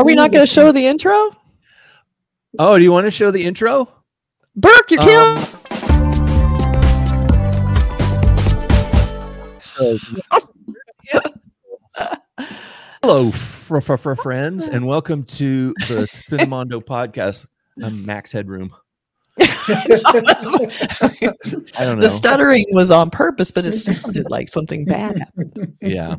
Are we not going to show the intro? Oh, do you want to show the intro? Burk, you're killing. Um, Hello, fr- fr- fr- friends, and welcome to the Cinemondo podcast. I'm Max Headroom. I don't know. the stuttering was on purpose, but it sounded like something bad happened. yeah.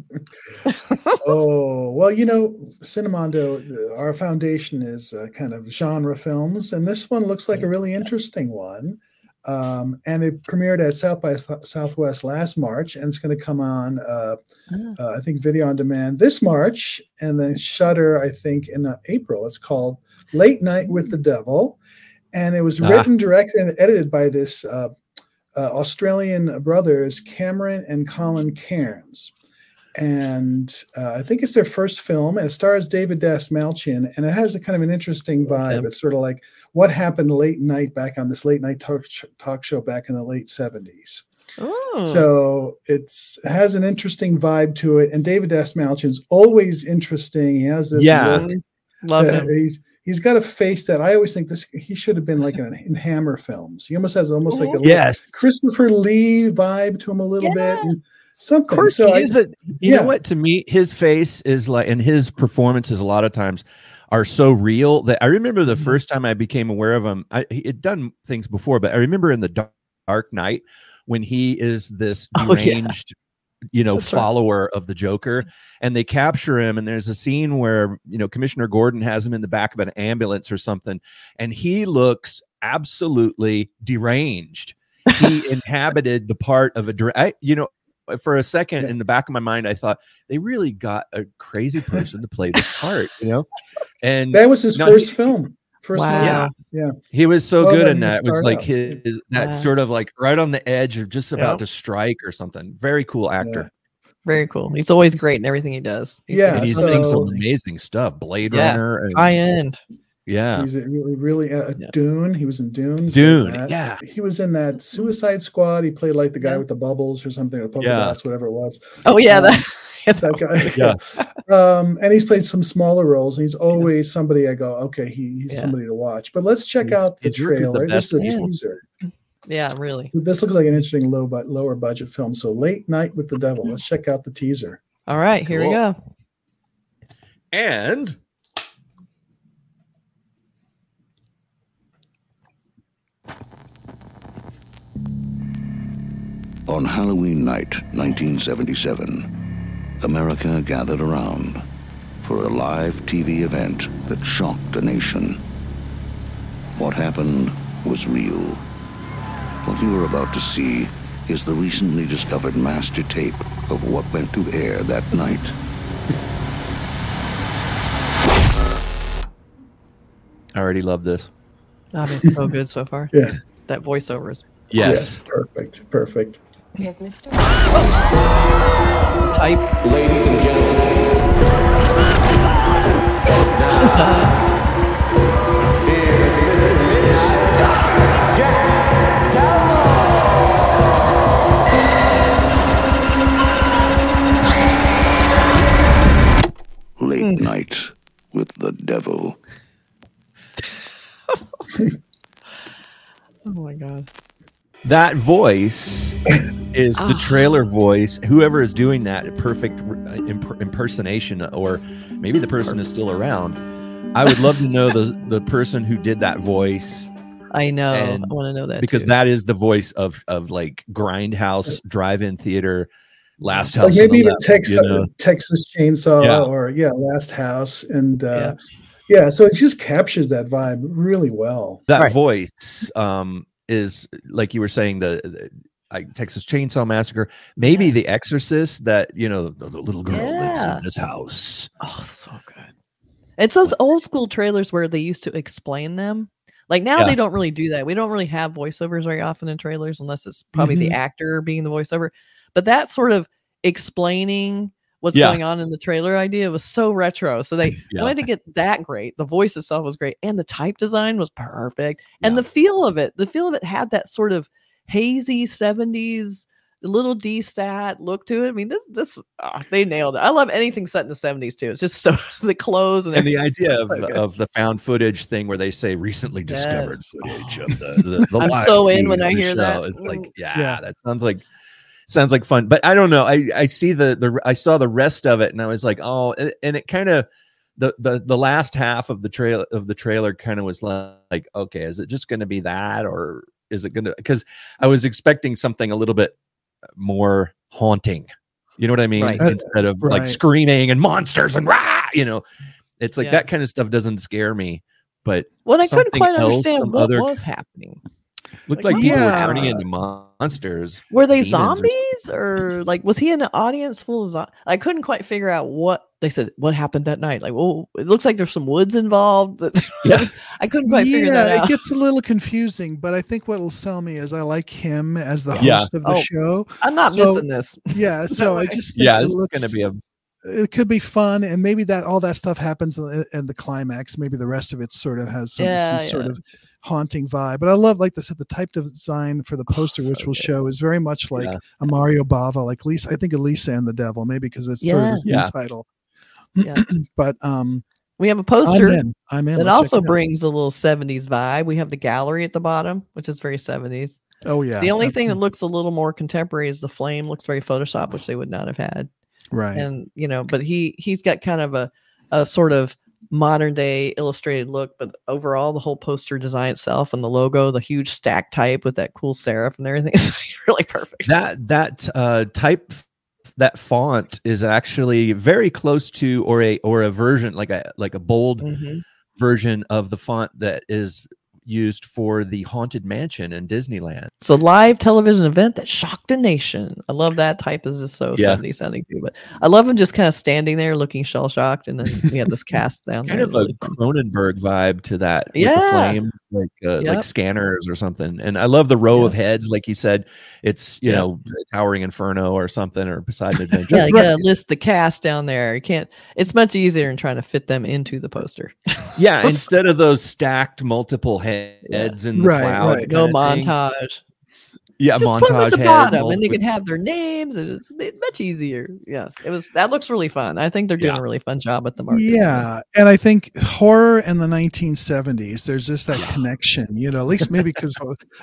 Oh well, you know, Cinemondo, our foundation is uh, kind of genre films, and this one looks like a really interesting one. Um, and it premiered at South by Southwest last March, and it's going to come on, uh, uh, I think, video on demand this March, and then Shudder, I think, in uh, April. It's called Late Night with the Devil, and it was Ah. written, directed, and edited by this uh, uh, Australian brothers, Cameron and Colin Cairnes and uh, I think it's their first film, and it stars David Dastmalchian, and it has a kind of an interesting vibe. It's sort of like what happened late night back on this late night talk, sh- talk show back in the late seventies. Oh, So it's it has an interesting vibe to it, and David Dastmalchian's always interesting. He has this Yeah. look love that him. he's he's got a face that I always think this he should have been like in, in Hammer films. He almost has almost like a Yes. Christopher Lee vibe to him a little bit, and something. Of course, so he I, is a, you yeah. know what? To me, his face is like, and his performances a lot of times are so real that I remember the Mhm. first time I became aware of him. I he had done things before, but I remember in the Dark, Dark Knight when he is this Oh, yeah. deranged, you know, That's right. follower of the Joker, and they capture him. And there's a scene where you know Commissioner Gordon has him in the back of an ambulance or something, and he looks absolutely deranged. He inhabited the part of a, you know, Uh, for a second Yeah. in the back of my mind, I thought they really got a crazy person to play this part, you know? And that was his No, first he- film. First Wow. film. Yeah. he was so Well, good in that. It was like out. his, that Wow. sort of like right on the edge of just about Yep. to strike or something. Very cool actor. Very cool. He's always great in everything he does. He's Yeah, And he's so- doing some amazing stuff. Blade Yeah. Runner. And, high end. Yeah. He's a really, really uh, Yeah. Dune. He was in Dune. He was in Dune, yeah. He was in that Suicide Squad. He played like the guy Yeah. with the bubbles or something, or polka Yeah. dots, whatever it was. Oh yeah, Um, that, that That guy. Yeah. um, and he's played some smaller roles. And he's always somebody I go, okay, he, he's Yeah. somebody to watch. But let's check He's- out the he's worked with the trailer. This is a teaser. yeah, really. This looks like an interesting low but lower budget film. So late night with the devil. Let's check out the teaser. All right, here we go. And On Halloween night, 1977, America gathered around for a live TV event that shocked the nation. What happened was real. What you are about to see is the recently discovered master tape of what went to air that night. I already love this. I mean, so good so far. Yeah. That voiceover is Yes. Perfect. Perfect. We have Mr. type. Ladies and gentlemen, now, here's Mr. Mitch Jack Late night with the devil. Oh my god. That voice is the Ah. trailer voice. Whoever is doing that perfect uh, imp- impersonation, or maybe the person is still around. I would love to know the the person who did that voice I know. And- I want to know that because too. that is the voice of of like grindhouse drive-in theater, last house. Like maybe the even Left, Texas, you know? Texas Chainsaw Yeah. or yeah, Last House, and uh, yeah. so it just captures that vibe really well. that Right. voice um is like you were saying the, the like Texas Chainsaw Massacre, maybe The Exorcist. That you know the, the little girl lives in this house. Oh, so good. It's those old school trailers where they used to explain them. Like now Yeah. they don't really do that. We don't really have voiceovers very often in trailers unless it's probably the Mhm. actor being the voiceover. But that sort of explaining what's Yeah. going on in the trailer idea was so retro. So they Yeah. wanted to get that great. The voice itself was great and the type design was perfect. And the feel of it, the feel of it had that sort of hazy 70s a little desat look to it. I mean, this this ah, they nailed it. I love anything set in the seventies too. It's just so the clothes and, and the idea of, So of the found footage thing where they say recently discovered footage Oh. of the, the, the I'm live so in when I the hear that. It's like, yeah, Yeah. that sounds like sounds like fun. But I don't know. I I see the the I saw the rest of it and I was like, oh, and, and it kind of the the the last half of the trail of the trailer kind of was like, okay, is it just going to be that or is it going to? Because I was expecting something a little bit more haunting. You know what I mean? Right. Instead of like screaming and monsters and rah, you know, it's like Yeah. that kind of stuff doesn't scare me. But well, I couldn't quite else, understand what other- was happening. Looked Like, like, people were turning into monsters. Were they demons or zombies or like was he in an audience full of? Zo- I couldn't quite figure out what they said. What happened that night? Like, well, it looks like there's some woods involved. Yeah. I couldn't quite figure yeah, that it gets a little confusing, but I think what will sell me is I like him as the host Yeah. of the Oh. show. I'm not so- missing this. Yeah, so I just think Yeah, it this is looks, going to be a it could be fun, and maybe that all that stuff happens in, in the climax. Maybe the rest of it sort of has some, Yeah, some sort of haunting vibe. But I love, like I said, the type design for the poster, which so will good. show, is very much like Yeah. a Mario Bava, like Lisa. I think Elisa and the Devil, maybe because it's sort of Yeah. new Yeah. title. Yeah. but um, We have a I'm poster in. I'm in. that Let's check also it out. brings a little 70s vibe. We have the gallery at the bottom, which is very 70s. Oh yeah. the only thing that looks a little more contemporary is the flame looks very Photoshop, which they would not have had. right. And you know, but he he's got kind of a a sort of modern day illustrated look, but overall the whole poster design itself and the logo, the huge stack type with that cool serif and everything is really perfect. that that uh, type that font is actually very close to or a or a version like a like a bold Mhm. version of the font that is used for the haunted mansion in Disneyland. It's a live television event that shocked a nation. I love that type is just so Yeah. 70 sounding too. But I love him just kind of standing there looking shell shocked. And then we have this cast down Kind there. of a fun. Cronenberg vibe to that with the Yeah. flames like uh, Yep. like scanners or something. And I love the row Yeah. of heads like you said it's you Yeah. know Towering Inferno or something or Poseidon Adventure. Yeah, you gotta list the cast down there. You can't. It's much easier in trying to fit them into the poster. yeah, instead of those stacked multiple heads in the Right, cloud. right. No kinda thing. Montage. Yeah, Just montage put them at the heads, bottom, and they can have their names, and it's much easier. Yeah, it was. That looks really fun. I think they're doing Yeah. a really fun job at the marketing. Yeah, and I think horror in the 1970s. There's just that connection, you know. At least maybe because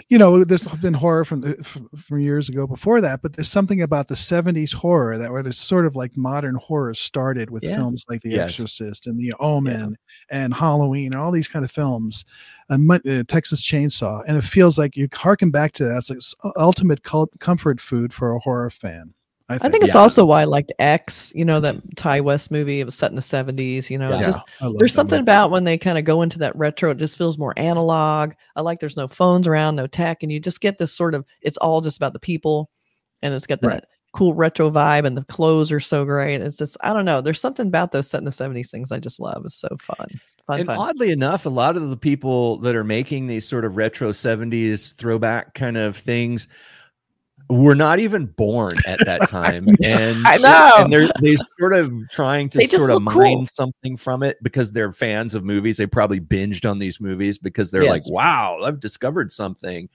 you know there's been horror from the, from years ago before that, but there's something about the 70s horror that was sort of like modern horror started with Yeah. films like The Yes. Exorcist and The Omen and Halloween and all these kind of films, and uh, Texas Chainsaw, and it feels like you harken back to that. It's like s- ultimate cult- comfort food for a horror fan. I I think, think it's Yeah. also why I liked X. You know that Ti West movie. It was set in the seventies. You know, Yeah. just there's something movie. about when they kind of go into that retro. It just feels more analog. I like there's no phones around, no tech, and you just get this sort of. It's all just about the people, and it's got that Right. cool retro vibe, and the clothes are so great. It's just I don't know. There's something about those set in the '70s things I just love. It's so fun, fun, and fun. oddly enough, a lot of the people that are making these sort of retro 70s throwback kind of things were not even born at that time. and I know. And they're they sort of trying to They sort of mine cool. something from it because they're fans of movies. They probably binged on these movies because they're like, wow, I've discovered something.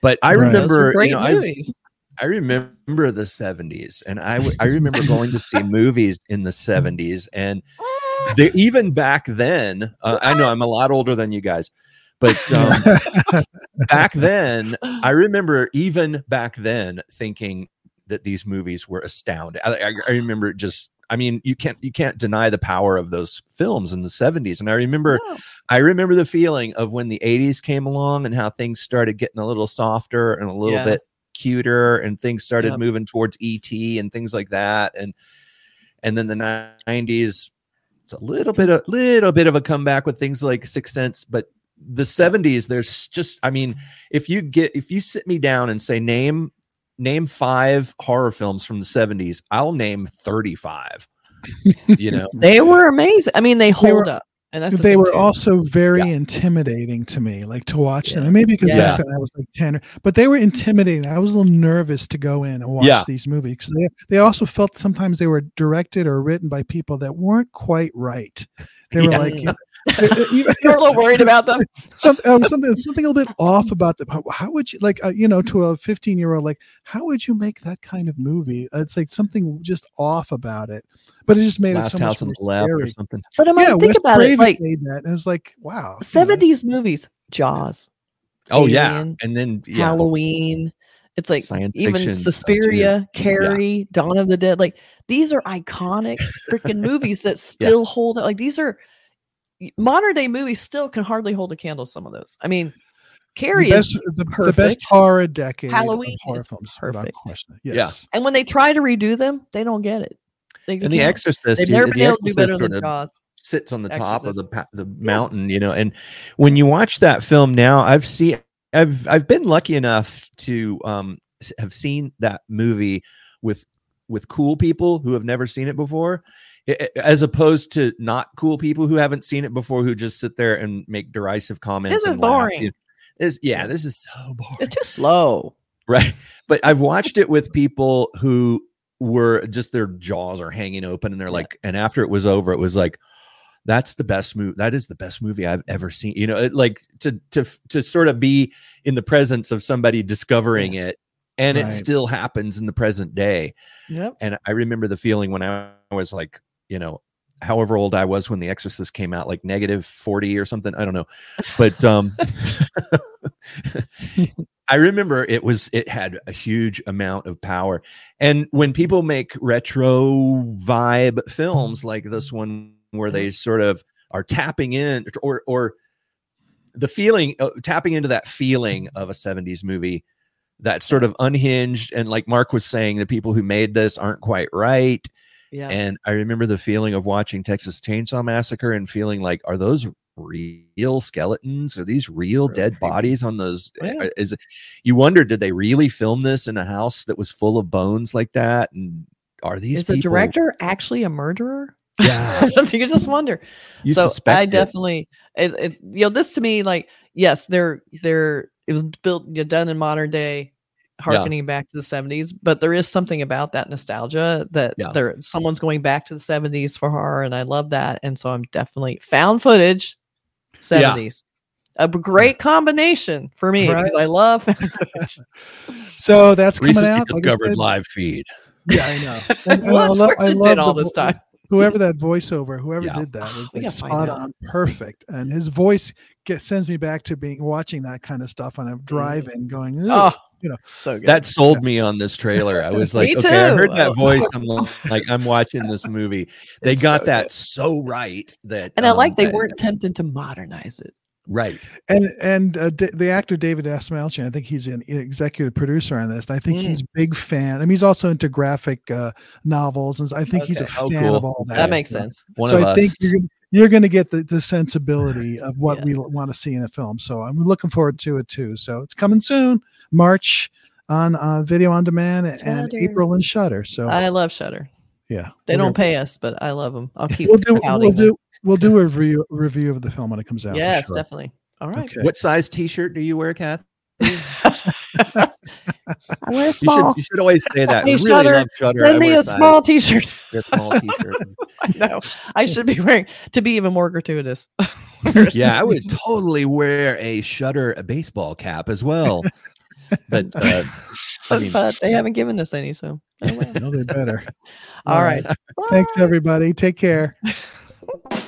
But I Right. Remember, great you know, I, movies. I remember the 70s and I, w- I remember going to see movies in the 70s and oh, they, even back then uh, I know I'm a lot older than you guys but um, back then I remember even back then thinking that these movies were astounding I, I, I remember just I mean you can't you can't deny the power of those films in the 70s and I remember Yeah. I remember the feeling of when the 80s came along and how things started getting a little softer and a little Yeah. bit cuter and things started Yep. moving towards ET and things like that and and then the 90s it's a little bit a little bit of a comeback with things like Six Sense but the 70s there's just I mean if you get if you sit me down and say name name 5 horror films from the 70s I'll name 35 you know? They were amazing. I mean, they hold were- up, and that's the they were too. also very Yeah. intimidating to me, like to watch them. And maybe because Yeah. back then I was like 10, or- but they were intimidating. I was a little nervous to go in and watch Yeah. these movies because they, they also felt sometimes they were directed or written by people that weren't quite right. They were Yeah. like, you know, even- You're a little worried about them. some, uh, something something a little bit off about them. how, how would you like uh, you know to a 15 year old like how would you make that kind of movie it's like something just off about it but it just made Last it so House much more the or scary. something. But I mean, yeah think Wes about Craven it. Like made that and it's like wow you know, seventies movies, Jaws, Oh yeah, and then yeah, Halloween. It's like Science even fiction stuff, too. Suspiria, Carrie, Dawn of the Dead. Like these are iconic freaking movies that still hold. Like these are modern day movies still can hardly hold a candle. to Some of those. I mean, Carrie the is best, the, the best horror decade of Halloween horror is films without perfect. question Yeah. yes And when they try to redo them, they don't get it. They and the can't. Exorcist. They've you- never the been able to do better than of Jaws. sits on the top of the the mountain, you know. And when you watch that film now, I've seen I've I've been lucky enough to um have seen that movie with with cool people who have never seen it before i- i- as opposed to not cool people who haven't seen it before who just sit there and make derisive comments This is laugh. boring. This, yeah, this is so boring. It's too slow. right but i've watched it with people who were just their jaws are hanging open and they're Yeah. like and after it was over it was like that's the best movie that is the best movie i've ever seen you know it, like to to to sort of be in the presence of somebody discovering it and it still happens in the present day Yep. and i remember the feeling when i was like you know however old i was when the exorcist came out like negative 40 or something i don't know. But um i remember it was it had a huge amount of power. And when people make retro vibe films like this one where they sort of are tapping in or or the feeling uh, tapping into that feeling of a 70s movie that sort of unhinged and like mark was saying the people who made this aren't quite right Yeah. and I remember the feeling of watching Texas Chainsaw Massacre and feeling like, are those real skeletons? Are these real dead bodies on those? Yeah. uh, Is you wonder, did they really film this in a house that was full of bones like that? And are these is the director actually a murderer? Yeah, you just wonder. you so I it. definitely, it, it, you know, this to me, like, yes, they're they're it was built, you know, done in modern day, harkening back to the seventies, but there is something about that nostalgia that Yeah. there someone's going back to the seventies for horror, and I love that, and so I'm definitely found footage, seventies. a great combination for me because I love so that's coming recently out discovered said. live feed. yeah i know and, and I love, I it love all the this time? whoever that voiceover, whoever Yeah. did that was like spot on, perfect, and his voice gets, sends me back to being watching that kind of stuff on a mm. drive-in, going, Oh, "Ugh," ah. You know. so good. That sold me on this trailer. I was like, Me okay, I heard that voice. I'm like, I'm watching this movie. They It's got so that good. so right that, and I like um, they that- weren't tempted to modernize it. right. and and uh, D- the actor David Dastmalchian, I think he's an executive producer on this. And I think Mm. he's a big fan. I mean, he's also into graphic uh, novels, and I think he's a Oh, fan cool. of all that. That makes stuff. sense. One so of I us. think you're gonna, you're going to get the, the sensibility of what Yeah. we want to see in a film. So I'm looking forward to it too. So it's coming soon, March on uh, video on demand, and April and Shudder. So I love Shudder. yeah, They don't pay us, but I love them. I'll keep. We'll do we'll them. do we'll do a review review of the film when it comes out. Yes, sure. definitely. All right. Okay. What size T-shirt do you wear, Kath? I wear a You small. should you should always say that. I we really Shudder, love Shudder. Send me a small T-shirt. a small T-shirt. I know. I should be wearing to be even more gratuitous. yeah, I would totally wear a Shudder a baseball cap as well. But uh, I mean, but they haven't given us any, so oh well. No, they better. all right. Thanks everybody. Take care.